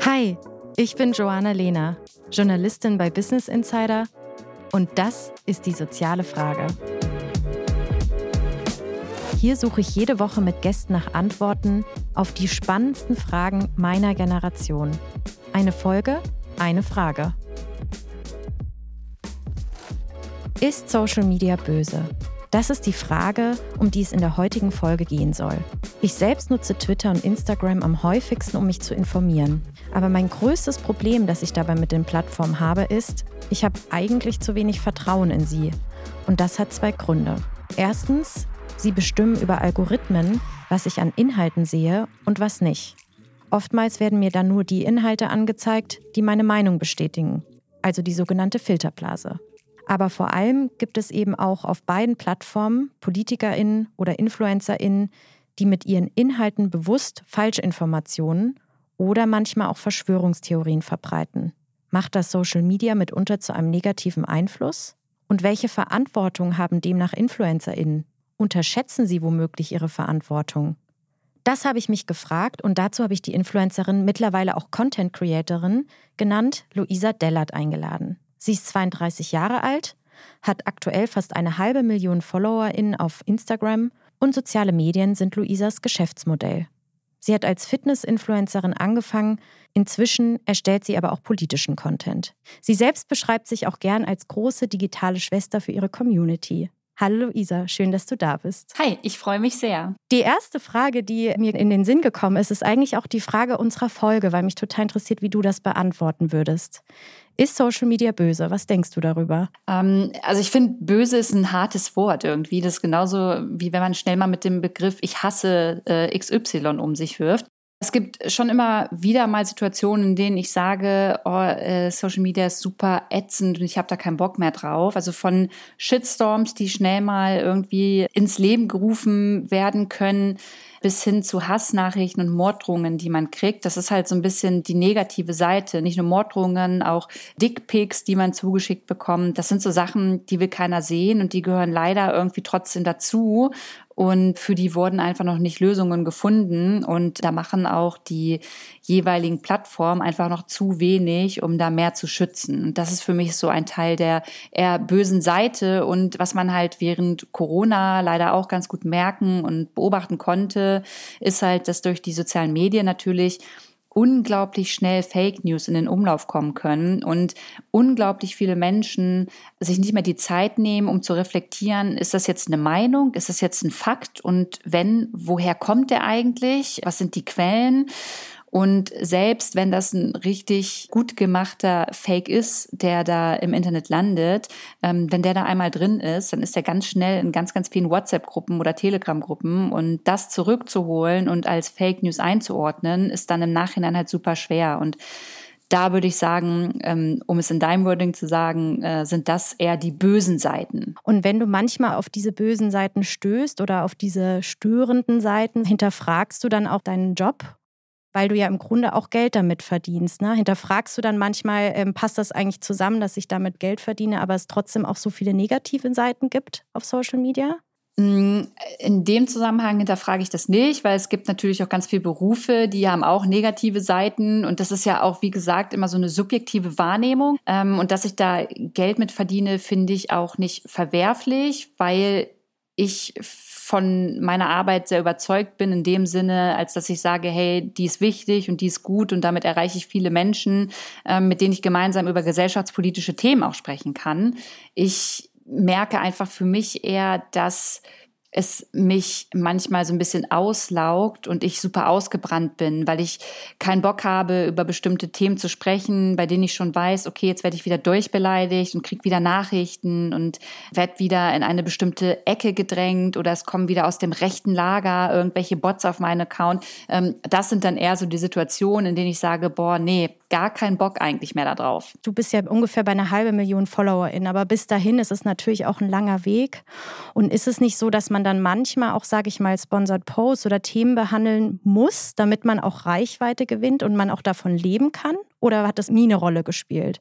Hi, ich bin Joanna Lehner, Journalistin bei Business Insider und das ist die soziale Frage. Hier suche ich jede Woche mit Gästen nach Antworten auf die spannendsten Fragen meiner Generation. Eine Folge, eine Frage. Ist Social Media böse? Das ist die Frage, um die es in der heutigen Folge gehen soll. Ich selbst nutze Twitter und Instagram am häufigsten, um mich zu informieren. Aber mein größtes Problem, das ich dabei mit den Plattformen habe, ist, ich habe eigentlich zu wenig Vertrauen in sie. Und das hat zwei Gründe. Erstens, sie bestimmen über Algorithmen, was ich an Inhalten sehe und was nicht. Oftmals werden mir dann nur die Inhalte angezeigt, die meine Meinung bestätigen, also die sogenannte Filterblase. Aber vor allem gibt es eben auch auf beiden Plattformen PolitikerInnen oder InfluencerInnen, die mit ihren Inhalten bewusst Falschinformationen oder manchmal auch Verschwörungstheorien verbreiten. Macht das Social Media mitunter zu einem negativen Einfluss? Und welche Verantwortung haben demnach InfluencerInnen? Unterschätzen sie womöglich ihre Verantwortung? Das habe ich mich gefragt und dazu habe ich die Influencerin, mittlerweile auch Content Creatorin, genannt Luisa Dellert eingeladen. Sie ist 32 Jahre alt, hat aktuell fast eine halbe Million FollowerInnen auf Instagram und soziale Medien sind Luisas Geschäftsmodell. Sie hat als Fitness-Influencerin angefangen, inzwischen erstellt sie aber auch politischen Content. Sie selbst beschreibt sich auch gern als große digitale Schwester für ihre Community. Hallo Luisa, schön, dass du da bist. Hi, ich freue mich sehr. Die erste Frage, die mir in den Sinn gekommen ist, ist eigentlich auch die Frage unserer Folge, weil mich total interessiert, wie du das beantworten würdest. Ist Social Media böse? Was denkst du darüber? Ähm, also ich finde, böse ist ein hartes Wort irgendwie. Das ist genauso wie wenn man schnell mal mit dem Begriff ich hasse äh, XY um sich wirft. Es gibt schon immer wieder mal Situationen, in denen ich sage, oh, äh, Social Media ist super ätzend und ich habe da keinen Bock mehr drauf. Also von Shitstorms, die schnell mal irgendwie ins Leben gerufen werden können, bis hin zu Hassnachrichten und Morddrohungen, die man kriegt. Das ist halt so ein bisschen die negative Seite. Nicht nur Morddrohungen, auch Dickpics, die man zugeschickt bekommt. Das sind so Sachen, die will keiner sehen und die gehören leider irgendwie trotzdem dazu. Und für die wurden einfach noch nicht Lösungen gefunden. Und da machen auch die jeweiligen Plattformen einfach noch zu wenig, um da mehr zu schützen. Und das ist für mich so ein Teil der eher bösen Seite. Und was man halt während Corona leider auch ganz gut merken und beobachten konnte, ist halt, dass durch die sozialen Medien natürlich unglaublich schnell Fake News in den Umlauf kommen können und unglaublich viele Menschen sich nicht mehr die Zeit nehmen, um zu reflektieren, ist das jetzt eine Meinung, ist das jetzt ein Fakt und wenn, woher kommt der eigentlich, was sind die Quellen und selbst wenn das ein richtig gut gemachter Fake ist, der da im Internet landet, ähm, wenn der da einmal drin ist, dann ist er ganz schnell in ganz, ganz vielen WhatsApp-Gruppen oder Telegram-Gruppen. Und das zurückzuholen und als Fake News einzuordnen, ist dann im Nachhinein halt super schwer. Und da würde ich sagen, ähm, um es in deinem Wording zu sagen, äh, sind das eher die bösen Seiten. Und wenn du manchmal auf diese bösen Seiten stößt oder auf diese störenden Seiten, hinterfragst du dann auch deinen Job weil du ja im Grunde auch Geld damit verdienst. Ne? Hinterfragst du dann manchmal, ähm, passt das eigentlich zusammen, dass ich damit Geld verdiene, aber es trotzdem auch so viele negative Seiten gibt auf Social Media? Mm, in dem Zusammenhang hinterfrage ich das nicht, weil es gibt natürlich auch ganz viele Berufe, die haben auch negative Seiten und das ist ja auch, wie gesagt, immer so eine subjektive Wahrnehmung. Ähm, und dass ich da Geld mit verdiene, finde ich auch nicht verwerflich, weil ich von meiner Arbeit sehr überzeugt bin, in dem Sinne, als dass ich sage, hey, die ist wichtig und die ist gut und damit erreiche ich viele Menschen, äh, mit denen ich gemeinsam über gesellschaftspolitische Themen auch sprechen kann. Ich merke einfach für mich eher, dass es mich manchmal so ein bisschen auslaugt und ich super ausgebrannt bin, weil ich keinen Bock habe, über bestimmte Themen zu sprechen, bei denen ich schon weiß, okay, jetzt werde ich wieder durchbeleidigt und krieg wieder Nachrichten und werde wieder in eine bestimmte Ecke gedrängt oder es kommen wieder aus dem rechten Lager irgendwelche Bots auf meinen Account. Ähm, das sind dann eher so die Situationen, in denen ich sage, boah, nee, gar keinen Bock eigentlich mehr darauf. Du bist ja ungefähr bei einer halben Million FollowerInnen, aber bis dahin ist es natürlich auch ein langer Weg. Und ist es nicht so, dass man dann manchmal auch, sage ich mal, Sponsored Posts oder Themen behandeln muss, damit man auch Reichweite gewinnt und man auch davon leben kann? Oder hat das nie eine Rolle gespielt?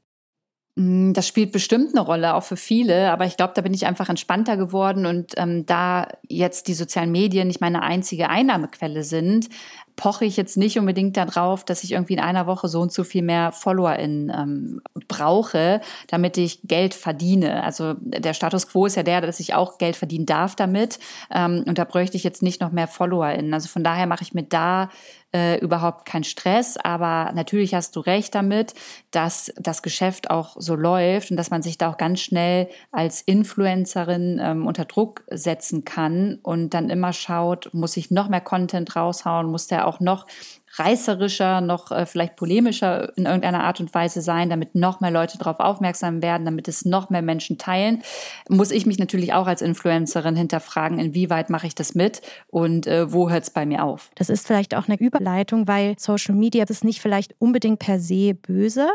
Mm, das spielt bestimmt eine Rolle, auch für viele, aber ich glaube, da bin ich einfach entspannter geworden und ähm, da jetzt die sozialen Medien nicht meine einzige Einnahmequelle sind, poche ich jetzt nicht unbedingt darauf, dass ich irgendwie in einer Woche so und so viel mehr FollowerInnen ähm, brauche, damit ich Geld verdiene. Also der Status quo ist ja der, dass ich auch Geld verdienen darf damit. Ähm, und da bräuchte ich jetzt nicht noch mehr FollowerInnen. Also von daher mache ich mir da äh, überhaupt kein Stress. Aber natürlich hast du recht damit, dass das Geschäft auch so läuft und dass man sich da auch ganz schnell als Influencerin ähm, unter Druck setzen kann und dann immer schaut, muss ich noch mehr Content raushauen, muss der auch noch reißerischer, noch äh, vielleicht polemischer in irgendeiner Art und Weise sein, damit noch mehr Leute darauf aufmerksam werden, damit es noch mehr Menschen teilen, muss ich mich natürlich auch als Influencerin hinterfragen, inwieweit mache ich das mit und äh, wo hört es bei mir auf. Das ist vielleicht auch eine Überleitung, weil Social Media ist nicht vielleicht unbedingt per se böse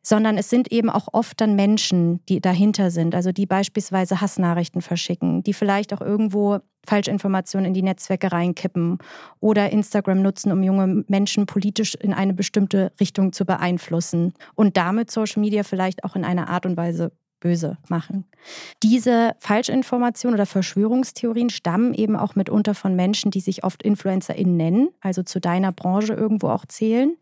sondern es sind eben auch oft dann Menschen, die dahinter sind, also die beispielsweise Hassnachrichten verschicken, die vielleicht auch irgendwo Falschinformationen in die Netzwerke reinkippen oder Instagram nutzen, um junge Menschen politisch in eine bestimmte Richtung zu beeinflussen und damit Social Media vielleicht auch in einer Art und Weise böse machen. Diese Falschinformationen oder Verschwörungstheorien stammen eben auch mitunter von Menschen, die sich oft InfluencerInnen nennen, also zu deiner Branche irgendwo auch zählen.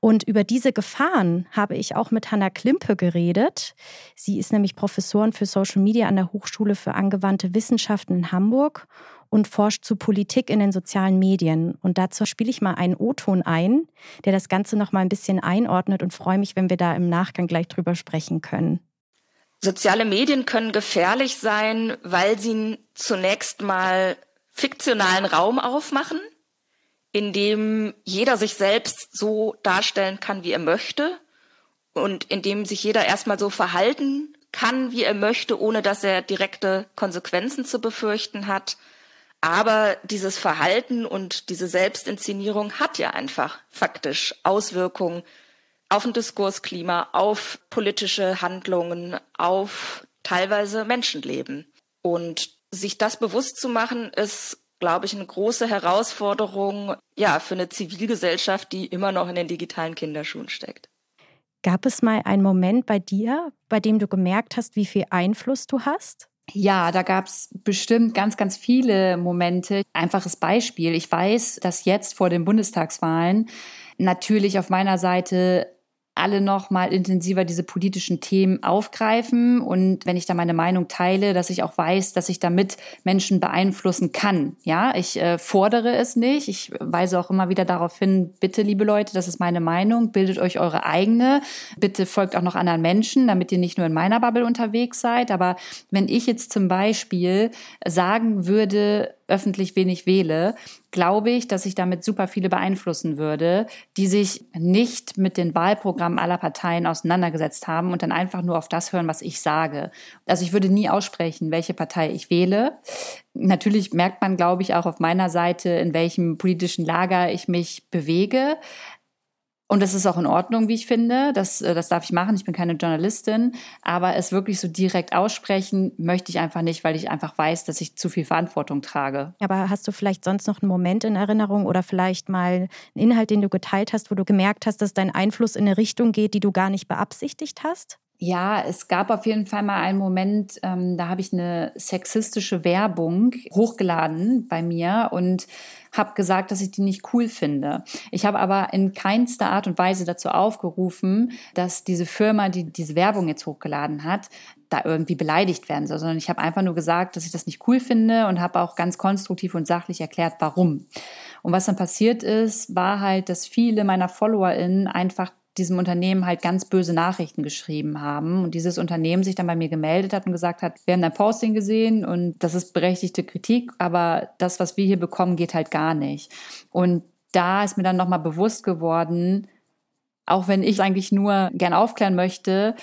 Und über diese Gefahren habe ich auch mit Hanna Klimpe geredet. Sie ist nämlich Professorin für Social Media an der Hochschule für angewandte Wissenschaften in Hamburg und forscht zu Politik in den sozialen Medien. Und dazu spiele ich mal einen O-Ton ein, der das Ganze noch mal ein bisschen einordnet und freue mich, wenn wir da im Nachgang gleich drüber sprechen können. Soziale Medien können gefährlich sein, weil sie zunächst mal fiktionalen Raum aufmachen in dem jeder sich selbst so darstellen kann, wie er möchte und in dem sich jeder erstmal so verhalten kann, wie er möchte, ohne dass er direkte Konsequenzen zu befürchten hat. Aber dieses Verhalten und diese Selbstinszenierung hat ja einfach faktisch Auswirkungen auf ein Diskursklima, auf politische Handlungen, auf teilweise Menschenleben. Und sich das bewusst zu machen, ist glaube ich, eine große Herausforderung, ja, für eine Zivilgesellschaft, die immer noch in den digitalen Kinderschuhen steckt. Gab es mal einen Moment bei dir, bei dem du gemerkt hast, wie viel Einfluss du hast? Ja, da gab es bestimmt ganz, ganz viele Momente. Einfaches Beispiel. Ich weiß, dass jetzt vor den Bundestagswahlen natürlich auf meiner Seite alle noch mal intensiver diese politischen Themen aufgreifen und wenn ich da meine Meinung teile, dass ich auch weiß, dass ich damit Menschen beeinflussen kann. Ja, ich äh, fordere es nicht. Ich weise auch immer wieder darauf hin, bitte, liebe Leute, das ist meine Meinung, bildet euch eure eigene. Bitte folgt auch noch anderen Menschen, damit ihr nicht nur in meiner Bubble unterwegs seid. Aber wenn ich jetzt zum Beispiel sagen würde, öffentlich wenig wähle, glaube ich, dass ich damit super viele beeinflussen würde, die sich nicht mit den Wahlprogrammen aller Parteien auseinandergesetzt haben und dann einfach nur auf das hören, was ich sage. Also ich würde nie aussprechen, welche Partei ich wähle. Natürlich merkt man, glaube ich, auch auf meiner Seite, in welchem politischen Lager ich mich bewege. Und das ist auch in Ordnung, wie ich finde. Das, äh, das darf ich machen. Ich bin keine Journalistin. Aber es wirklich so direkt aussprechen möchte ich einfach nicht, weil ich einfach weiß, dass ich zu viel Verantwortung trage. Aber hast du vielleicht sonst noch einen Moment in Erinnerung oder vielleicht mal einen Inhalt, den du geteilt hast, wo du gemerkt hast, dass dein Einfluss in eine Richtung geht, die du gar nicht beabsichtigt hast? Ja, es gab auf jeden Fall mal einen Moment, ähm, da habe ich eine sexistische Werbung hochgeladen bei mir und habe gesagt, dass ich die nicht cool finde. Ich habe aber in keinster Art und Weise dazu aufgerufen, dass diese Firma, die diese Werbung jetzt hochgeladen hat, da irgendwie beleidigt werden soll, sondern ich habe einfach nur gesagt, dass ich das nicht cool finde und habe auch ganz konstruktiv und sachlich erklärt, warum. Und was dann passiert ist, war halt, dass viele meiner FollowerInnen einfach diesem Unternehmen halt ganz böse Nachrichten geschrieben haben und dieses Unternehmen sich dann bei mir gemeldet hat und gesagt hat, wir haben dein Posting gesehen und das ist berechtigte Kritik, aber das, was wir hier bekommen, geht halt gar nicht. Und da ist mir dann nochmal bewusst geworden, auch wenn ich eigentlich nur gern aufklären möchte,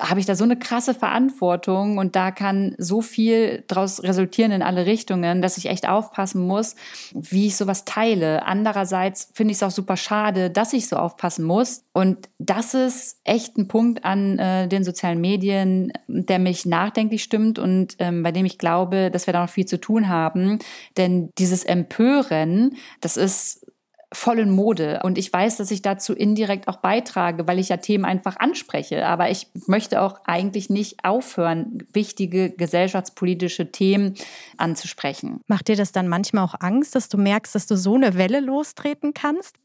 habe ich da so eine krasse Verantwortung und da kann so viel daraus resultieren in alle Richtungen, dass ich echt aufpassen muss, wie ich sowas teile. Andererseits finde ich es auch super schade, dass ich so aufpassen muss. Und das ist echt ein Punkt an äh, den sozialen Medien, der mich nachdenklich stimmt und ähm, bei dem ich glaube, dass wir da noch viel zu tun haben. Denn dieses Empören, das ist voll in Mode. Und ich weiß, dass ich dazu indirekt auch beitrage, weil ich ja Themen einfach anspreche. Aber ich möchte auch eigentlich nicht aufhören, wichtige gesellschaftspolitische Themen anzusprechen. Macht dir das dann manchmal auch Angst, dass du merkst, dass du so eine Welle lostreten kannst?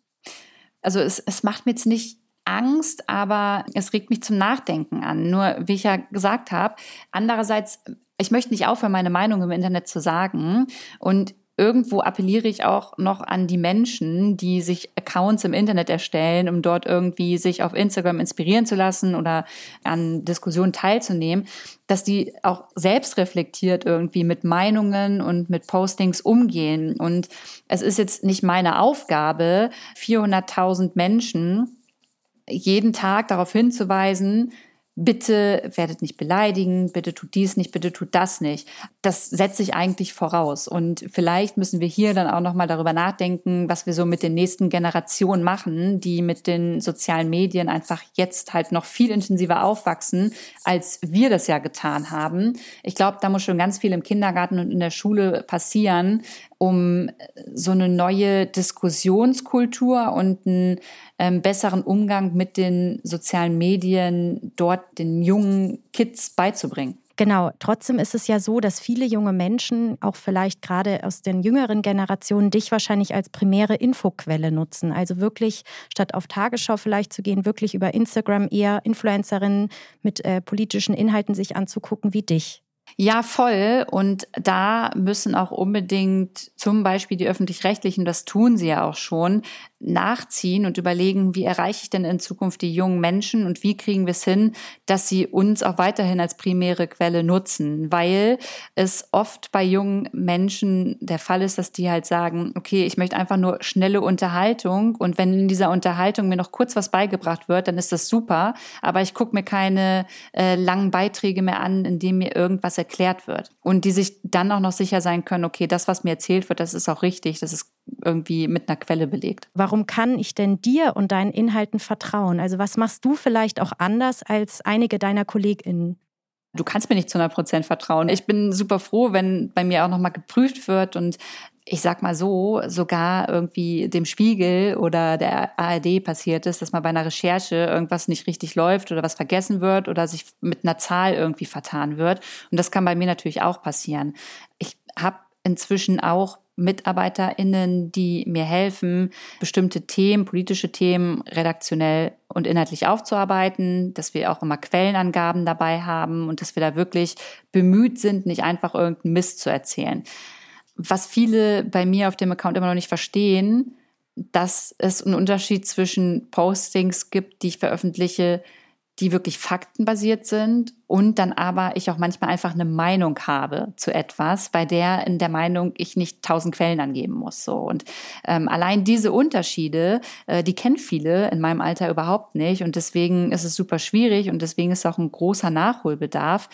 Also es, es macht mir jetzt nicht Angst, aber es regt mich zum Nachdenken an. Nur, wie ich ja gesagt habe, andererseits, ich möchte nicht aufhören, meine Meinung im Internet zu sagen. Und irgendwo appelliere ich auch noch an die Menschen, die sich Accounts im Internet erstellen, um dort irgendwie sich auf Instagram inspirieren zu lassen oder an Diskussionen teilzunehmen, dass die auch selbst reflektiert irgendwie mit Meinungen und mit Postings umgehen. Und es ist jetzt nicht meine Aufgabe, 400.000 Menschen jeden Tag darauf hinzuweisen, bitte werdet nicht beleidigen, bitte tut dies nicht, bitte tut das nicht. Das setze ich eigentlich voraus. Und vielleicht müssen wir hier dann auch nochmal darüber nachdenken, was wir so mit den nächsten Generationen machen, die mit den sozialen Medien einfach jetzt halt noch viel intensiver aufwachsen, als wir das ja getan haben. Ich glaube, da muss schon ganz viel im Kindergarten und in der Schule passieren, um so eine neue Diskussionskultur und einen ähm, besseren Umgang mit den sozialen Medien dort den jungen Kids beizubringen. Genau, trotzdem ist es ja so, dass viele junge Menschen, auch vielleicht gerade aus den jüngeren Generationen, dich wahrscheinlich als primäre Infoquelle nutzen. Also wirklich, statt auf Tagesschau vielleicht zu gehen, wirklich über Instagram eher Influencerinnen mit äh, politischen Inhalten sich anzugucken wie dich. Ja, voll. Und da müssen auch unbedingt zum Beispiel die öffentlich-rechtlichen, das tun sie ja auch schon, nachziehen und überlegen, wie erreiche ich denn in Zukunft die jungen Menschen und wie kriegen wir es hin, dass sie uns auch weiterhin als primäre Quelle nutzen, weil es oft bei jungen Menschen der Fall ist, dass die halt sagen, okay, ich möchte einfach nur schnelle Unterhaltung und wenn in dieser Unterhaltung mir noch kurz was beigebracht wird, dann ist das super, aber ich gucke mir keine äh, langen Beiträge mehr an, in denen mir irgendwas erklärt wird. Und die sich dann auch noch sicher sein können, okay, das, was mir erzählt wird, das ist auch richtig, das ist irgendwie mit einer Quelle belegt. Warum kann ich denn dir und deinen Inhalten vertrauen? Also was machst du vielleicht auch anders als einige deiner KollegInnen? Du kannst mir nicht zu 100 Prozent vertrauen. Ich bin super froh, wenn bei mir auch nochmal geprüft wird und ich sag mal so, sogar irgendwie dem Spiegel oder der ARD passiert ist, dass mal bei einer Recherche irgendwas nicht richtig läuft oder was vergessen wird oder sich mit einer Zahl irgendwie vertan wird. Und das kann bei mir natürlich auch passieren. Ich habe inzwischen auch MitarbeiterInnen, die mir helfen, bestimmte Themen, politische Themen redaktionell und inhaltlich aufzuarbeiten, dass wir auch immer Quellenangaben dabei haben und dass wir da wirklich bemüht sind, nicht einfach irgendeinen Mist zu erzählen. Was viele bei mir auf dem Account immer noch nicht verstehen, dass es einen Unterschied zwischen Postings gibt, die ich veröffentliche, die wirklich faktenbasiert sind und dann aber ich auch manchmal einfach eine Meinung habe zu etwas, bei der in der Meinung ich nicht tausend Quellen angeben muss. So und ähm, allein diese Unterschiede, äh, die kennen viele in meinem Alter überhaupt nicht und deswegen ist es super schwierig und deswegen ist auch ein großer Nachholbedarf,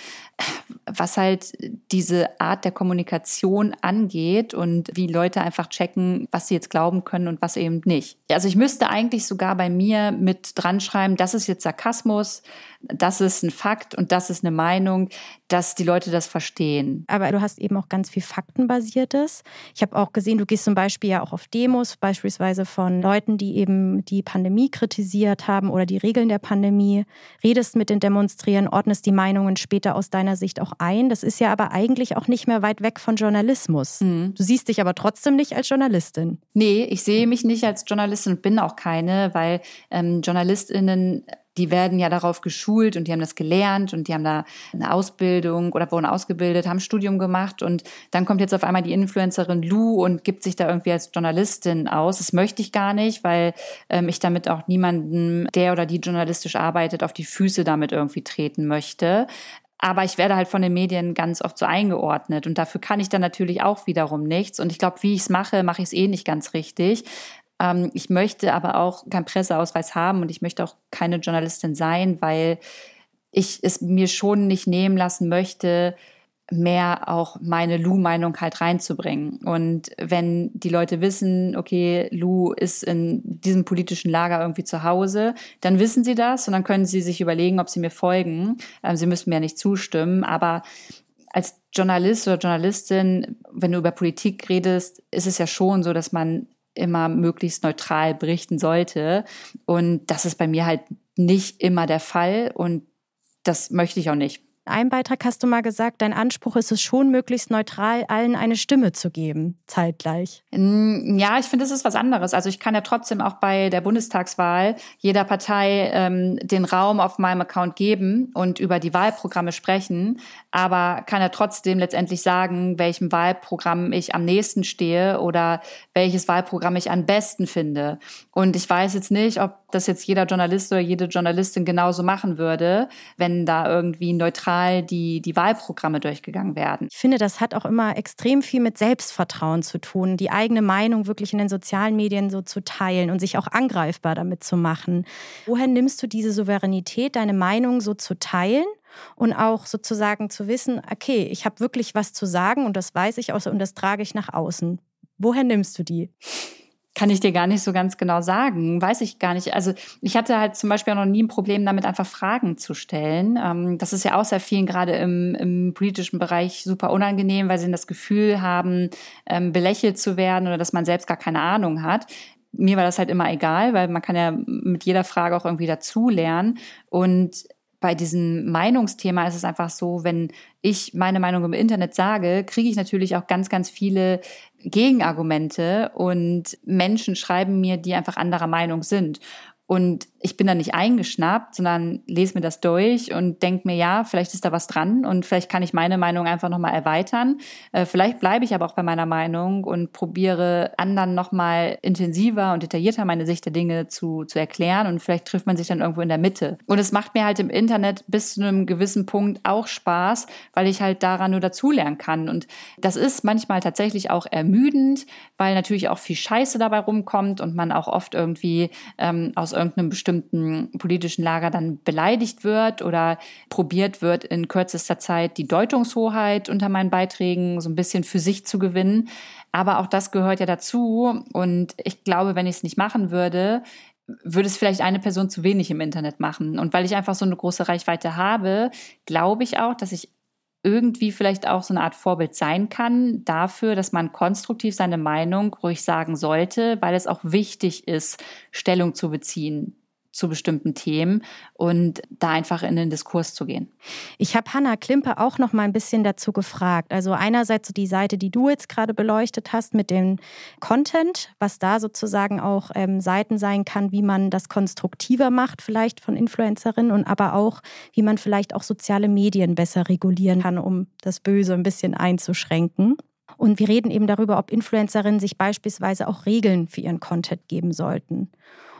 was halt diese Art der Kommunikation angeht und wie Leute einfach checken, was sie jetzt glauben können und was eben nicht. Also ich müsste eigentlich sogar bei mir mit dran schreiben, das ist jetzt Sarkasmus, das ist ein Fakt und das ist eine Meinung, dass die Leute das verstehen. Aber du hast eben auch ganz viel Faktenbasiertes. Ich habe auch gesehen, du gehst zum Beispiel ja auch auf Demos, beispielsweise von Leuten, die eben die Pandemie kritisiert haben oder die Regeln der Pandemie, redest mit den Demonstrieren, ordnest die Meinungen später aus deiner Sicht auch ein. Das ist ja aber eigentlich auch nicht mehr weit weg von Journalismus. Mhm. Du siehst dich aber trotzdem nicht als Journalistin. Nee, ich sehe mich nicht als Journalistin und bin auch keine, weil ähm, JournalistInnen die werden ja darauf geschult und die haben das gelernt und die haben da eine Ausbildung oder wurden ausgebildet, haben ein Studium gemacht und dann kommt jetzt auf einmal die Influencerin Lou und gibt sich da irgendwie als Journalistin aus. Das möchte ich gar nicht, weil ähm, ich damit auch niemanden, der oder die journalistisch arbeitet, auf die Füße damit irgendwie treten möchte. Aber ich werde halt von den Medien ganz oft so eingeordnet und dafür kann ich dann natürlich auch wiederum nichts. Und ich glaube, wie ich es mache, mache ich es eh nicht ganz richtig. Ähm, ich möchte aber auch keinen Presseausweis haben und ich möchte auch keine Journalistin sein, weil ich es mir schon nicht nehmen lassen möchte, mehr auch meine Lou-Meinung halt reinzubringen. Und wenn die Leute wissen, okay, Lou ist in diesem politischen Lager irgendwie zu Hause, dann wissen sie das und dann können sie sich überlegen, ob sie mir folgen. Ähm, sie müssen mir ja nicht zustimmen, aber als Journalist oder Journalistin, wenn du über Politik redest, ist es ja schon so, dass man immer möglichst neutral berichten sollte. Und das ist bei mir halt nicht immer der Fall und das möchte ich auch nicht einem Beitrag hast du mal gesagt, dein Anspruch ist es schon, möglichst neutral allen eine Stimme zu geben, zeitgleich. Ja, ich finde, das ist was anderes. Also ich kann ja trotzdem auch bei der Bundestagswahl jeder Partei ähm, den Raum auf meinem Account geben und über die Wahlprogramme sprechen, aber kann ja trotzdem letztendlich sagen, welchem Wahlprogramm ich am nächsten stehe oder welches Wahlprogramm ich am besten finde. Und ich weiß jetzt nicht, ob das jetzt jeder Journalist oder jede Journalistin genauso machen würde, wenn da irgendwie neutral die, die Wahlprogramme durchgegangen werden. Ich finde, das hat auch immer extrem viel mit Selbstvertrauen zu tun, die eigene Meinung wirklich in den sozialen Medien so zu teilen und sich auch angreifbar damit zu machen. Woher nimmst du diese Souveränität, deine Meinung so zu teilen? Und auch sozusagen zu wissen, okay, ich habe wirklich was zu sagen und das weiß ich auch und das trage ich nach außen. Woher nimmst du die? Kann ich dir gar nicht so ganz genau sagen. Weiß ich gar nicht. Also ich hatte halt zum Beispiel auch noch nie ein Problem damit, einfach Fragen zu stellen. Ähm, das ist ja auch sehr vielen gerade im, im politischen Bereich super unangenehm, weil sie das Gefühl haben, ähm, belächelt zu werden oder dass man selbst gar keine Ahnung hat mir war das halt immer egal, weil man kann ja mit jeder Frage auch irgendwie dazulernen. Und bei diesem Meinungsthema ist es einfach so, wenn ich meine Meinung im Internet sage, kriege ich natürlich auch ganz, ganz viele Gegenargumente und Menschen schreiben mir, die einfach anderer Meinung sind. Und ich bin da nicht eingeschnappt, sondern lese mir das durch und denke mir, ja, vielleicht ist da was dran und vielleicht kann ich meine Meinung einfach nochmal erweitern. Äh, vielleicht bleibe ich aber auch bei meiner Meinung und probiere anderen nochmal intensiver und detaillierter meine Sicht der Dinge zu, zu erklären und vielleicht trifft man sich dann irgendwo in der Mitte. Und es macht mir halt im Internet bis zu einem gewissen Punkt auch Spaß, weil ich halt daran nur dazulernen kann. Und das ist manchmal tatsächlich auch ermüdend, weil natürlich auch viel Scheiße dabei rumkommt und man auch oft irgendwie ähm, aus irgendeinem bestimmten politischen Lager dann beleidigt wird oder probiert wird, in kürzester Zeit die Deutungshoheit unter meinen Beiträgen so ein bisschen für sich zu gewinnen. Aber auch das gehört ja dazu. Und ich glaube, wenn ich es nicht machen würde, würde es vielleicht eine Person zu wenig im Internet machen. Und weil ich einfach so eine große Reichweite habe, glaube ich auch, dass ich irgendwie vielleicht auch so eine Art Vorbild sein kann dafür, dass man konstruktiv seine Meinung ruhig sagen sollte, weil es auch wichtig ist, Stellung zu beziehen zu bestimmten Themen und da einfach in den Diskurs zu gehen. Ich habe Hanna Klimpe auch noch mal ein bisschen dazu gefragt. Also einerseits die Seite, die du jetzt gerade beleuchtet hast mit dem Content, was da sozusagen auch ähm, Seiten sein kann, wie man das konstruktiver macht, vielleicht von Influencerinnen und aber auch, wie man vielleicht auch soziale Medien besser regulieren kann, um das Böse ein bisschen einzuschränken. Und wir reden eben darüber, ob Influencerinnen sich beispielsweise auch Regeln für ihren Content geben sollten.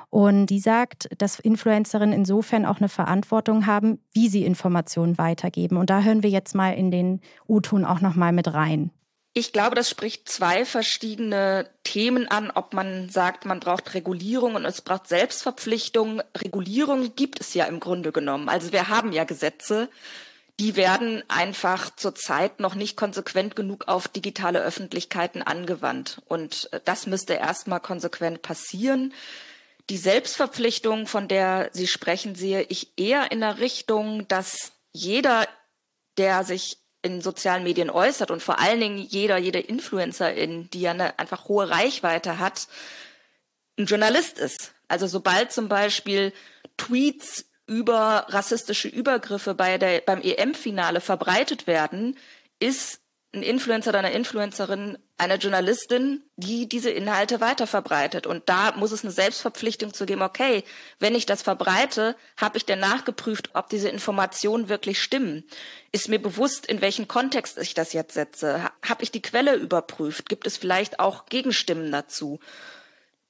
Und die sagt, dass Influencerinnen insofern auch eine Verantwortung haben, wie sie Informationen weitergeben. Und da hören wir jetzt mal in den U-Ton auch nochmal mit rein. Ich glaube, das spricht zwei verschiedene Themen an, ob man sagt, man braucht Regulierung und es braucht Selbstverpflichtung. Regulierung gibt es ja im Grunde genommen. Also wir haben ja Gesetze, die werden einfach zurzeit noch nicht konsequent genug auf digitale Öffentlichkeiten angewandt. Und das müsste erstmal konsequent passieren. Die Selbstverpflichtung, von der Sie sprechen, sehe ich eher in der Richtung, dass jeder, der sich in sozialen Medien äußert und vor allen Dingen jeder, jede Influencerin, die ja eine einfach hohe Reichweite hat, ein Journalist ist. Also sobald zum Beispiel Tweets über rassistische Übergriffe bei der, beim EM-Finale verbreitet werden, ist ein Influencer oder eine Influencerin, eine Journalistin, die diese Inhalte weiterverbreitet. Und da muss es eine Selbstverpflichtung zu geben, okay, wenn ich das verbreite, habe ich denn nachgeprüft, ob diese Informationen wirklich stimmen? Ist mir bewusst, in welchen Kontext ich das jetzt setze? Habe ich die Quelle überprüft? Gibt es vielleicht auch Gegenstimmen dazu?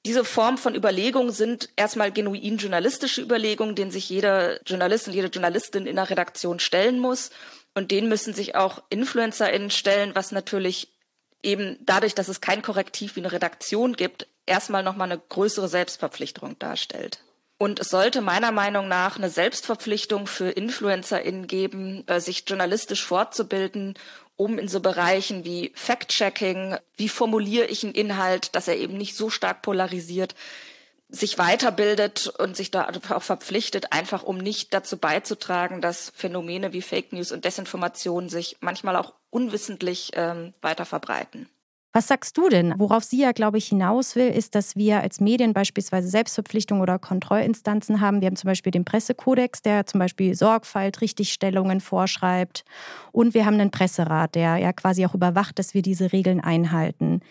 Diese Form von Überlegungen sind erstmal genuin journalistische Überlegungen, denen sich jeder Journalist und jede Journalistin in der Redaktion stellen muss. Und denen müssen sich auch InfluencerInnen stellen, was natürlich eben dadurch, dass es kein Korrektiv wie eine Redaktion gibt, erstmal nochmal eine größere Selbstverpflichtung darstellt. Und es sollte meiner Meinung nach eine Selbstverpflichtung für InfluencerInnen geben, äh, sich journalistisch fortzubilden, um in so Bereichen wie Fact-Checking, wie formuliere ich einen Inhalt, dass er eben nicht so stark polarisiert, sich weiterbildet und sich da auch verpflichtet, einfach um nicht dazu beizutragen, dass Phänomene wie Fake News und Desinformation sich manchmal auch unwissentlich ähm, weiter verbreiten. Was sagst du denn? Worauf sie ja, glaube ich, hinaus will, ist, dass wir als Medien beispielsweise Selbstverpflichtungen oder Kontrollinstanzen haben. Wir haben zum Beispiel den Pressekodex, der zum Beispiel Sorgfalt, Richtigstellungen vorschreibt. Und wir haben einen Presserat, der ja quasi auch überwacht, dass wir diese Regeln einhalten.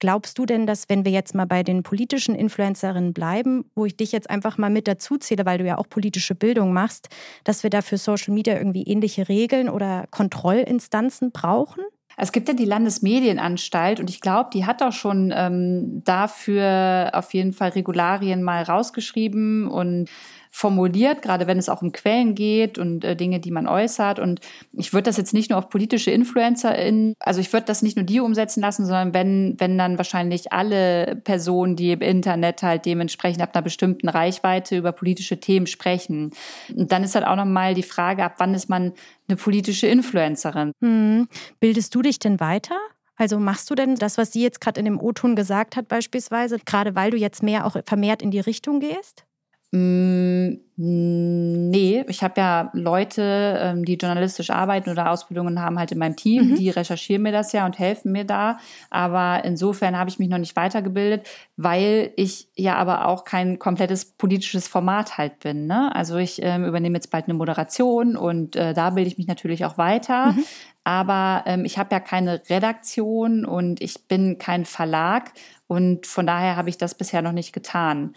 Glaubst du denn, dass wenn wir jetzt mal bei den politischen Influencerinnen bleiben, wo ich dich jetzt einfach mal mit dazu zähle, weil du ja auch politische Bildung machst, dass wir dafür Social Media irgendwie ähnliche Regeln oder Kontrollinstanzen brauchen? Es gibt ja die Landesmedienanstalt und ich glaube, die hat auch schon ähm, dafür auf jeden Fall Regularien mal rausgeschrieben und formuliert, gerade wenn es auch um Quellen geht und äh, Dinge, die man äußert. Und ich würde das jetzt nicht nur auf politische InfluencerInnen, also ich würde das nicht nur die umsetzen lassen, sondern wenn, wenn dann wahrscheinlich alle Personen, die im Internet halt dementsprechend ab einer bestimmten Reichweite über politische Themen sprechen. Und dann ist halt auch nochmal die Frage, ab wann ist man eine politische Influencerin? Hm. Bildest du dich denn weiter? Also machst du denn das, was sie jetzt gerade in dem O-Ton gesagt hat, beispielsweise, gerade weil du jetzt mehr auch vermehrt in die Richtung gehst? Mm, nee, ich habe ja Leute, ähm, die journalistisch arbeiten oder Ausbildungen haben halt in meinem Team, mhm. die recherchieren mir das ja und helfen mir da. Aber insofern habe ich mich noch nicht weitergebildet, weil ich ja aber auch kein komplettes politisches Format halt bin. Ne? Also ich ähm, übernehme jetzt bald eine Moderation und äh, da bilde ich mich natürlich auch weiter. Mhm. Aber ähm, ich habe ja keine Redaktion und ich bin kein Verlag und von daher habe ich das bisher noch nicht getan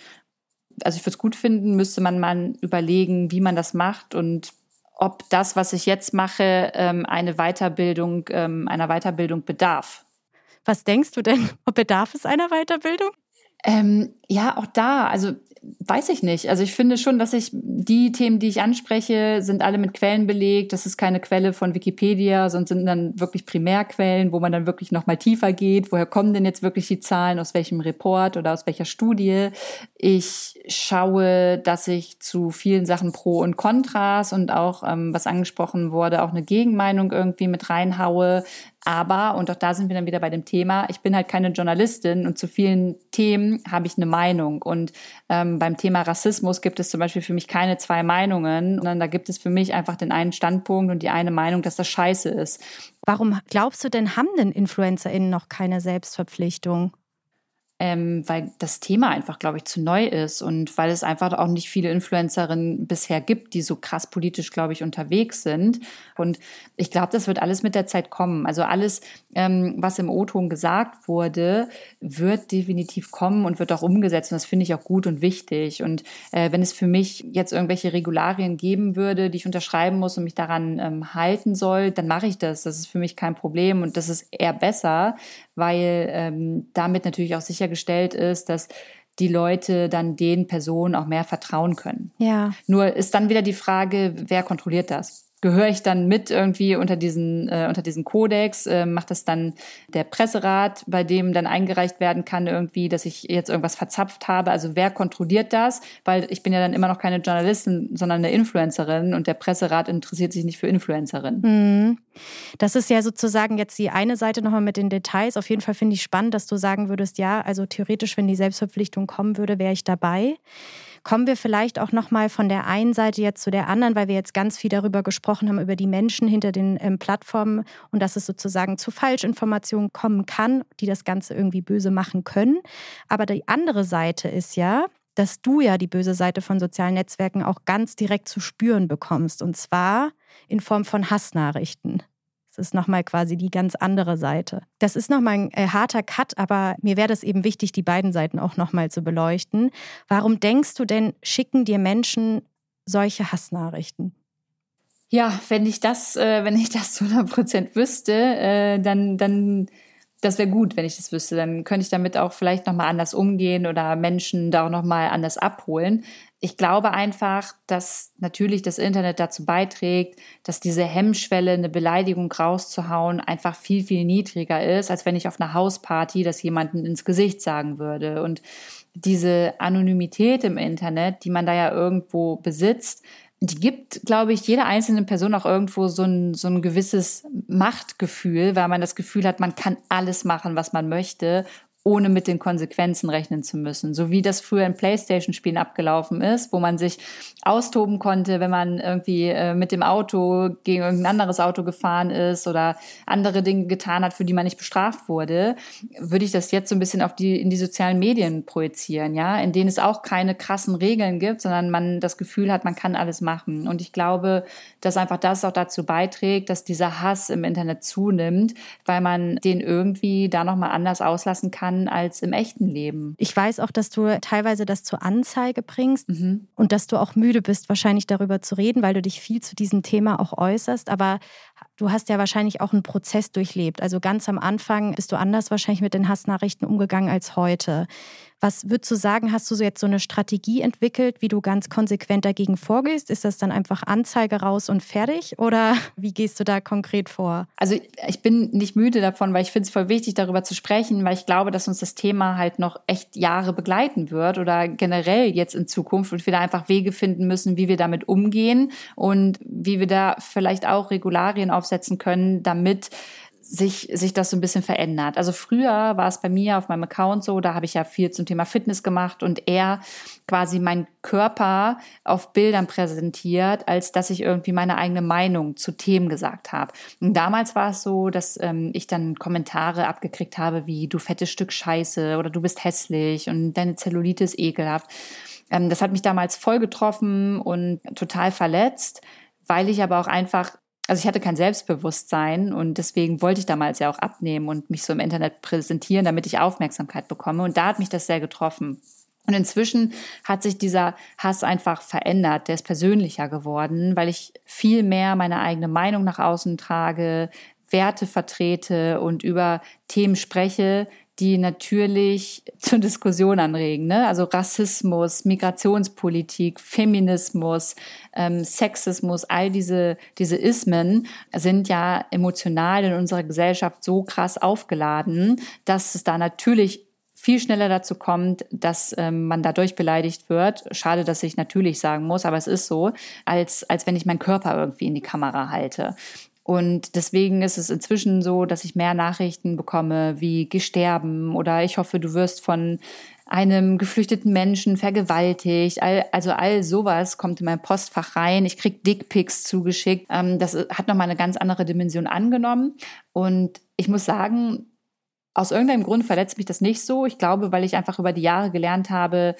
also ich würde es gut finden, müsste man mal überlegen, wie man das macht und ob das, was ich jetzt mache, ähm, eine Weiterbildung, ähm, einer Weiterbildung bedarf. Was denkst du denn? Bedarf es einer Weiterbildung? Ähm, ja, auch da, also weiß ich nicht. Also ich finde schon, dass ich die Themen, die ich anspreche, sind alle mit Quellen belegt. Das ist keine Quelle von Wikipedia, sondern sind dann wirklich Primärquellen, wo man dann wirklich noch mal tiefer geht. Woher kommen denn jetzt wirklich die Zahlen? Aus welchem Report oder aus welcher Studie? Ich schaue, dass ich zu vielen Sachen Pro und Kontras und auch, ähm, was angesprochen wurde, auch eine Gegenmeinung irgendwie mit reinhaue. Aber, und auch da sind wir dann wieder bei dem Thema, ich bin halt keine Journalistin und zu vielen Themen habe ich eine Meinung. Und ähm, beim Thema Rassismus gibt es zum Beispiel für mich keine zwei Meinungen, sondern da gibt es für mich einfach den einen Standpunkt und die eine Meinung, dass das scheiße ist. Warum glaubst du denn, haben denn InfluencerInnen noch keine Selbstverpflichtung? Ähm, weil das Thema einfach, glaube ich, zu neu ist und weil es einfach auch nicht viele Influencerinnen bisher gibt, die so krass politisch, glaube ich, unterwegs sind. Und ich glaube, das wird alles mit der Zeit kommen. Also alles, ähm, was im O-Ton gesagt wurde, wird definitiv kommen und wird auch umgesetzt. Und das finde ich auch gut und wichtig. Und äh, wenn es für mich jetzt irgendwelche Regularien geben würde, die ich unterschreiben muss und mich daran ähm, halten soll, dann mache ich das. Das ist für mich kein Problem und das ist eher besser, weil ähm, damit natürlich auch sichergestellt ist, dass die Leute dann den Personen auch mehr vertrauen können. Ja. Nur ist dann wieder die Frage, wer kontrolliert das? Gehöre ich dann mit irgendwie unter diesen, äh, unter diesen Kodex, äh, macht das dann der Presserat, bei dem dann eingereicht werden kann irgendwie, dass ich jetzt irgendwas verzapft habe. Also wer kontrolliert das? Weil ich bin ja dann immer noch keine Journalistin, sondern eine Influencerin und der Presserat interessiert sich nicht für Influencerinnen. Mhm. Das ist ja sozusagen jetzt die eine Seite nochmal mit den Details. Auf jeden Fall finde ich spannend, dass du sagen würdest, ja, also theoretisch, wenn die Selbstverpflichtung kommen würde, wäre ich dabei. Kommen wir vielleicht auch noch mal von der einen Seite jetzt zu der anderen, weil wir jetzt ganz viel darüber gesprochen haben über die Menschen hinter den ähm, Plattformen und dass es sozusagen zu Falschinformationen kommen kann, die das Ganze irgendwie böse machen können. Aber die andere Seite ist ja, dass du ja die böse Seite von sozialen Netzwerken auch ganz direkt zu spüren bekommst und zwar in Form von Hassnachrichten. Das ist nochmal quasi die ganz andere Seite. Das ist nochmal ein äh, harter Cut, aber mir wäre das eben wichtig, die beiden Seiten auch nochmal zu beleuchten. Warum denkst du denn, schicken dir Menschen solche Hassnachrichten? Ja, wenn ich das, äh, wenn ich das zu 100 Prozent wüsste, äh, dann, dann, das wäre gut, wenn ich das wüsste. Dann könnte ich damit auch vielleicht nochmal anders umgehen oder Menschen da auch nochmal anders abholen ich glaube einfach, dass natürlich das Internet dazu beiträgt, dass diese Hemmschwelle, eine Beleidigung rauszuhauen, einfach viel, viel niedriger ist, als wenn ich auf einer Hausparty das jemandem ins Gesicht sagen würde. Und diese Anonymität im Internet, die man da ja irgendwo besitzt, die gibt, glaube ich, jeder einzelnen Person auch irgendwo so ein, so ein gewisses Machtgefühl, weil man das Gefühl hat, man kann alles machen, was man möchte ohne mit den Konsequenzen rechnen zu müssen. So wie das früher in Playstation-Spielen abgelaufen ist, wo man sich austoben konnte, wenn man irgendwie äh, mit dem Auto gegen irgendein anderes Auto gefahren ist oder andere Dinge getan hat, für die man nicht bestraft wurde, würde ich das jetzt so ein bisschen auf die, in die sozialen Medien projizieren, ja, in denen es auch keine krassen Regeln gibt, sondern man das Gefühl hat, man kann alles machen. Und ich glaube, dass einfach das auch dazu beiträgt, dass dieser Hass im Internet zunimmt, weil man den irgendwie da nochmal anders auslassen kann, kann als im echten Leben. Ich weiß auch, dass du teilweise das zur Anzeige bringst mhm. und dass du auch müde bist, wahrscheinlich darüber zu reden, weil du dich viel zu diesem Thema auch äußerst. Aber du hast ja wahrscheinlich auch einen Prozess durchlebt. Also ganz am Anfang bist du anders wahrscheinlich mit den Hassnachrichten umgegangen als heute. Was würdest du sagen, hast du so jetzt so eine Strategie entwickelt, wie du ganz konsequent dagegen vorgehst? Ist das dann einfach Anzeige raus und fertig oder wie gehst du da konkret vor? Also ich bin nicht müde davon, weil ich finde es voll wichtig, darüber zu sprechen, weil ich glaube, dass uns das Thema halt noch echt Jahre begleiten wird oder generell jetzt in Zukunft und wir da einfach Wege finden müssen, wie wir damit umgehen und wie wir da vielleicht auch Regularien aufsetzen können, damit sich, sich das so ein bisschen verändert. Also früher war es bei mir auf meinem Account so, da habe ich ja viel zum Thema Fitness gemacht und eher quasi meinen Körper auf Bildern präsentiert, als dass ich irgendwie meine eigene Meinung zu Themen gesagt habe. Und damals war es so, dass ähm, ich dann Kommentare abgekriegt habe wie du fettes Stück Scheiße oder du bist hässlich und deine Zellulite ist ekelhaft. Ähm, das hat mich damals voll getroffen und total verletzt weil ich aber auch einfach also ich hatte kein Selbstbewusstsein und deswegen wollte ich damals ja auch abnehmen und mich so im Internet präsentieren, damit ich Aufmerksamkeit bekomme. Und da hat mich das sehr getroffen. Und inzwischen hat sich dieser Hass einfach verändert. Der ist persönlicher geworden, weil ich viel mehr meine eigene Meinung nach außen trage, Werte vertrete und über Themen spreche, die natürlich zur Diskussion anregen. Ne? Also Rassismus, Migrationspolitik, Feminismus, ähm, Sexismus, all diese, diese Ismen sind ja emotional in unserer Gesellschaft so krass aufgeladen, dass es da natürlich viel schneller dazu kommt, dass ähm, man dadurch beleidigt wird. Schade, dass ich natürlich sagen muss, aber es ist so, als, als wenn ich meinen Körper irgendwie in die Kamera halte. Und deswegen ist es inzwischen so, dass ich mehr Nachrichten bekomme wie Gesterben oder ich hoffe, du wirst von einem geflüchteten Menschen vergewaltigt. All, also all sowas kommt in mein Postfach rein. Ich krieg Dickpics zugeschickt. Ähm, das hat nochmal eine ganz andere Dimension angenommen. Und ich muss sagen, aus irgendeinem Grund verletzt mich das nicht so. Ich glaube, weil ich einfach über die Jahre gelernt habe,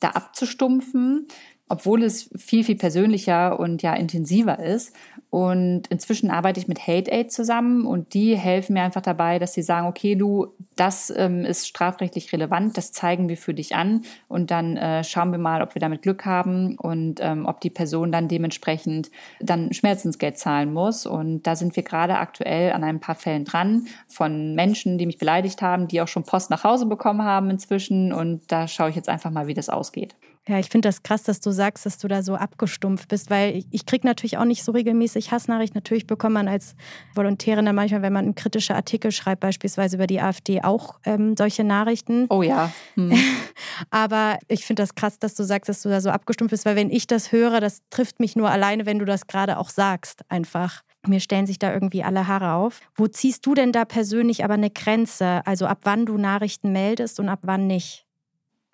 da abzustumpfen, obwohl es viel, viel persönlicher und ja intensiver ist. Und inzwischen arbeite ich mit Hate Aid zusammen und die helfen mir einfach dabei, dass sie sagen, okay, du, das ähm, ist strafrechtlich relevant, das zeigen wir für dich an und dann äh, schauen wir mal, ob wir damit Glück haben und ähm, ob die Person dann dementsprechend dann Schmerzensgeld zahlen muss. Und da sind wir gerade aktuell an ein paar Fällen dran von Menschen, die mich beleidigt haben, die auch schon Post nach Hause bekommen haben inzwischen. Und da schaue ich jetzt einfach mal, wie das ausgeht. Ja, ich finde das krass, dass du sagst, dass du da so abgestumpft bist, weil ich, ich kriege natürlich auch nicht so regelmäßig Hassnachrichten. Natürlich bekommt man als Volontärin dann manchmal, wenn man kritische Artikel schreibt, beispielsweise über die AfD, auch ähm, solche Nachrichten. Oh ja. Hm. Aber ich finde das krass, dass du sagst, dass du da so abgestumpft bist, weil wenn ich das höre, das trifft mich nur alleine, wenn du das gerade auch sagst, einfach. Mir stellen sich da irgendwie alle Haare auf. Wo ziehst du denn da persönlich aber eine Grenze? Also ab wann du Nachrichten meldest und ab wann nicht?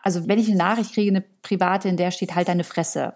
Also wenn ich eine Nachricht kriege, eine private, in der steht halt deine Fresse,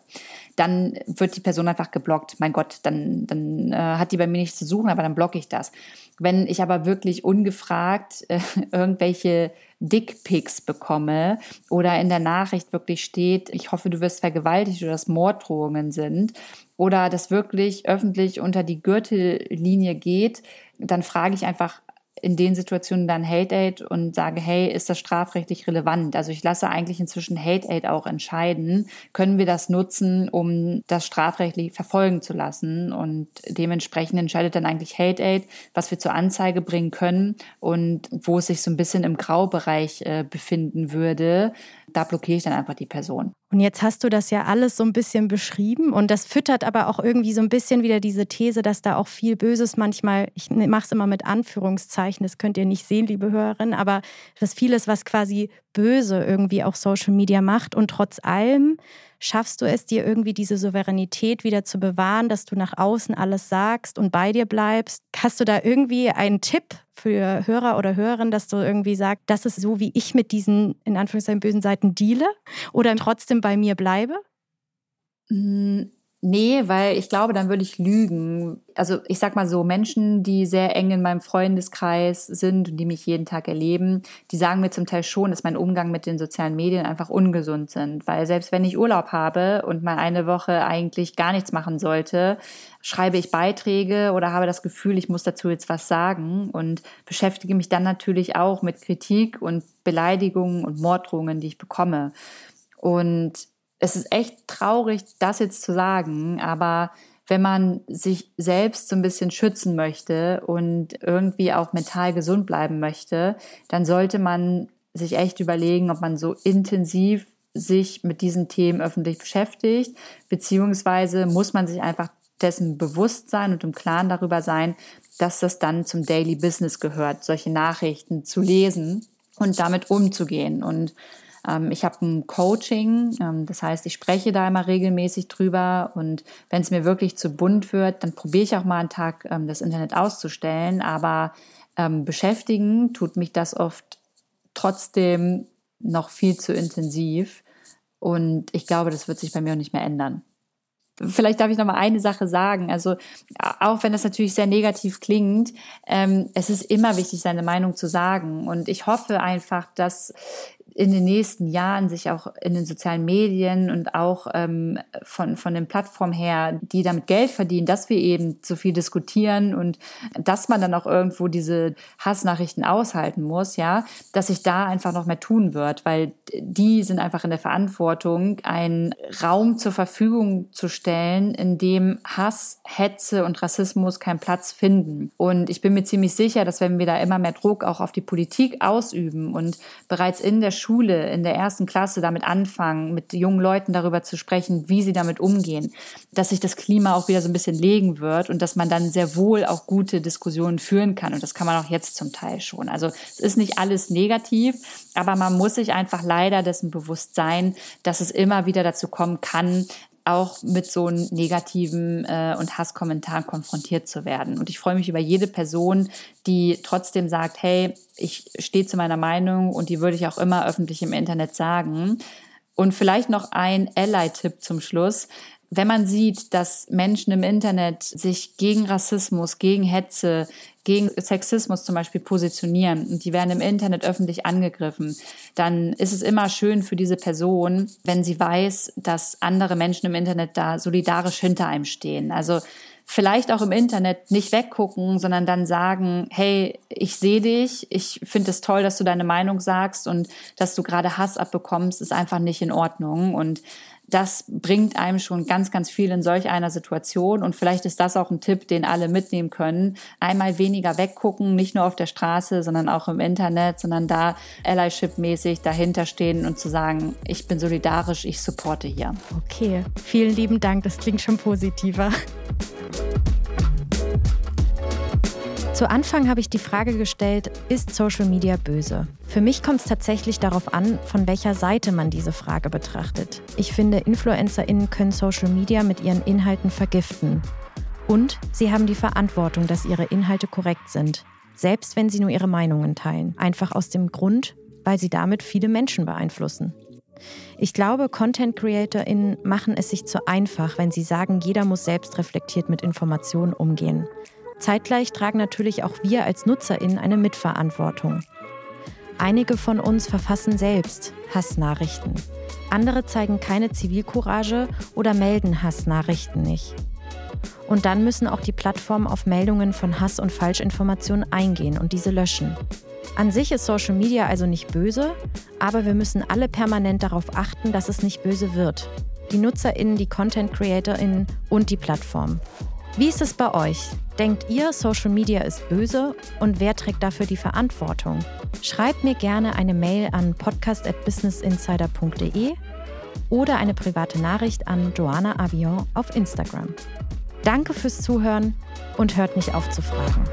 dann wird die Person einfach geblockt. Mein Gott, dann, dann äh, hat die bei mir nichts zu suchen, aber dann blocke ich das. Wenn ich aber wirklich ungefragt äh, irgendwelche Dickpics bekomme oder in der Nachricht wirklich steht, ich hoffe, du wirst vergewaltigt oder dass Morddrohungen sind oder das wirklich öffentlich unter die Gürtellinie geht, dann frage ich einfach, in den Situationen dann Hate Aid und sage, hey, ist das strafrechtlich relevant? Also ich lasse eigentlich inzwischen Hate Aid auch entscheiden. Können wir das nutzen, um das strafrechtlich verfolgen zu lassen? Und dementsprechend entscheidet dann eigentlich Hate Aid, was wir zur Anzeige bringen können und wo es sich so ein bisschen im Graubereich äh, befinden würde da blockiere ich dann einfach die Person. Und jetzt hast du das ja alles so ein bisschen beschrieben und das füttert aber auch irgendwie so ein bisschen wieder diese These, dass da auch viel Böses manchmal, ich mache es immer mit Anführungszeichen, das könnt ihr nicht sehen, liebe Hörerinnen, aber dass vieles, was quasi böse irgendwie auch Social Media macht und trotz allem schaffst du es dir irgendwie diese Souveränität wieder zu bewahren, dass du nach außen alles sagst und bei dir bleibst? Hast du da irgendwie einen Tipp für Hörer oder Hörerinnen, dass du irgendwie sagst, das ist so, wie ich mit diesen in Anführungszeichen bösen Seiten deale oder trotzdem bei mir bleibe? Nee, weil ich glaube, dann würde ich lügen. Also ich sag mal so, Menschen, die sehr eng in meinem Freundeskreis sind und die mich jeden Tag erleben, die sagen mir zum Teil schon, dass mein Umgang mit den sozialen Medien einfach ungesund sind. Weil selbst wenn ich Urlaub habe und mal eine Woche eigentlich gar nichts machen sollte, schreibe ich Beiträge oder habe das Gefühl, ich muss dazu jetzt was sagen und beschäftige mich dann natürlich auch mit Kritik und Beleidigungen und Morddrohungen, die ich bekomme. Und es ist echt traurig, das jetzt zu sagen, aber wenn man sich selbst so ein bisschen schützen möchte und irgendwie auch mental gesund bleiben möchte, dann sollte man sich echt überlegen, ob man so intensiv sich mit diesen Themen öffentlich beschäftigt, beziehungsweise muss man sich einfach dessen bewusst sein und im Klaren darüber sein, dass das dann zum Daily Business gehört, solche Nachrichten zu lesen und damit umzugehen. Und ich habe ein Coaching, ähm, das heißt, ich spreche da immer regelmäßig drüber und wenn es mir wirklich zu bunt wird, dann probiere ich auch mal einen Tag ähm, das Internet auszustellen, aber beschäftigen tut mich das oft trotzdem noch viel zu intensiv und ich glaube, das wird sich bei mir auch nicht mehr ändern. Vielleicht darf ich noch mal eine Sache sagen. Also auch wenn das natürlich sehr negativ klingt, ähm, es ist immer wichtig, seine Meinung zu sagen. Und ich hoffe einfach, dass in den nächsten Jahren sich auch in den sozialen Medien und auch ähm, von, von den Plattformen her, die damit Geld verdienen, dass wir eben so viel diskutieren und dass man dann auch irgendwo diese Hassnachrichten aushalten muss, ja, dass sich da einfach noch mehr tun wird, weil die sind einfach in der Verantwortung, einen Raum zur Verfügung zu stellen, in dem Hass, Hetze und Rassismus keinen Platz finden. Und ich bin mir ziemlich sicher, dass wenn wir da immer mehr Druck auch auf die Politik ausüben und bereits in der Schule, in der ersten Klasse damit anfangen, mit jungen Leuten darüber zu sprechen, wie sie damit umgehen, dass sich das Klima auch wieder so ein bisschen legen wird und dass man dann sehr wohl auch gute Diskussionen führen kann. Und das kann man auch jetzt zum Teil schon. Also es ist nicht alles negativ, aber man muss sich einfach leider dessen bewusst sein, dass es immer wieder dazu kommen kann, auch mit so negativen äh, und Hasskommentaren konfrontiert zu werden. Und ich freue mich über jede Person, die trotzdem sagt, hey, ich stehe zu meiner Meinung und die würde ich auch immer öffentlich im Internet sagen. Und vielleicht noch ein Ally-Tipp zum Schluss wenn man sieht, dass Menschen im Internet sich gegen Rassismus, gegen Hetze, gegen Sexismus zum Beispiel positionieren und die werden im Internet öffentlich angegriffen, dann ist es immer schön für diese Person, wenn sie weiß, dass andere Menschen im Internet da solidarisch hinter einem stehen. Also vielleicht auch im Internet nicht weggucken, sondern dann sagen, hey, ich sehe dich, ich finde es toll, dass du deine Meinung sagst und dass du gerade Hass abbekommst, ist einfach nicht in Ordnung. Und das bringt einem schon ganz, ganz viel in solch einer Situation. Und vielleicht ist das auch ein Tipp, den alle mitnehmen können. Einmal weniger weggucken, nicht nur auf der Straße, sondern auch im Internet, sondern da Allyship-mäßig dahinter stehen und zu sagen, ich bin solidarisch, ich supporte hier. Okay, vielen lieben Dank. Das klingt schon positiver. Zu Anfang habe ich die Frage gestellt, ist Social Media böse? Für mich kommt es tatsächlich darauf an, von welcher Seite man diese Frage betrachtet. Ich finde, InfluencerInnen können Social Media mit ihren Inhalten vergiften. Und sie haben die Verantwortung, dass ihre Inhalte korrekt sind. Selbst wenn sie nur ihre Meinungen teilen. Einfach aus dem Grund, weil sie damit viele Menschen beeinflussen. Ich glaube, Content CreatorInnen machen es sich zu einfach, wenn sie sagen, jeder muss selbst reflektiert mit Informationen umgehen. Zeitgleich tragen natürlich auch wir als NutzerInnen eine Mitverantwortung. Einige von uns verfassen selbst Hassnachrichten. Andere zeigen keine Zivilcourage oder melden Hassnachrichten nicht. Und dann müssen auch die Plattformen auf Meldungen von Hass und Falschinformationen eingehen und diese löschen. An sich ist Social Media also nicht böse, aber wir müssen alle permanent darauf achten, dass es nicht böse wird. Die NutzerInnen, die Content CreatorInnen und die Plattform. Wie ist es bei euch? Denkt ihr, Social Media ist böse und wer trägt dafür die Verantwortung? Schreibt mir gerne eine Mail an podcast.businessinsider.de oder eine private Nachricht an Joanna Avion auf Instagram. Danke fürs Zuhören und hört nicht auf zu fragen.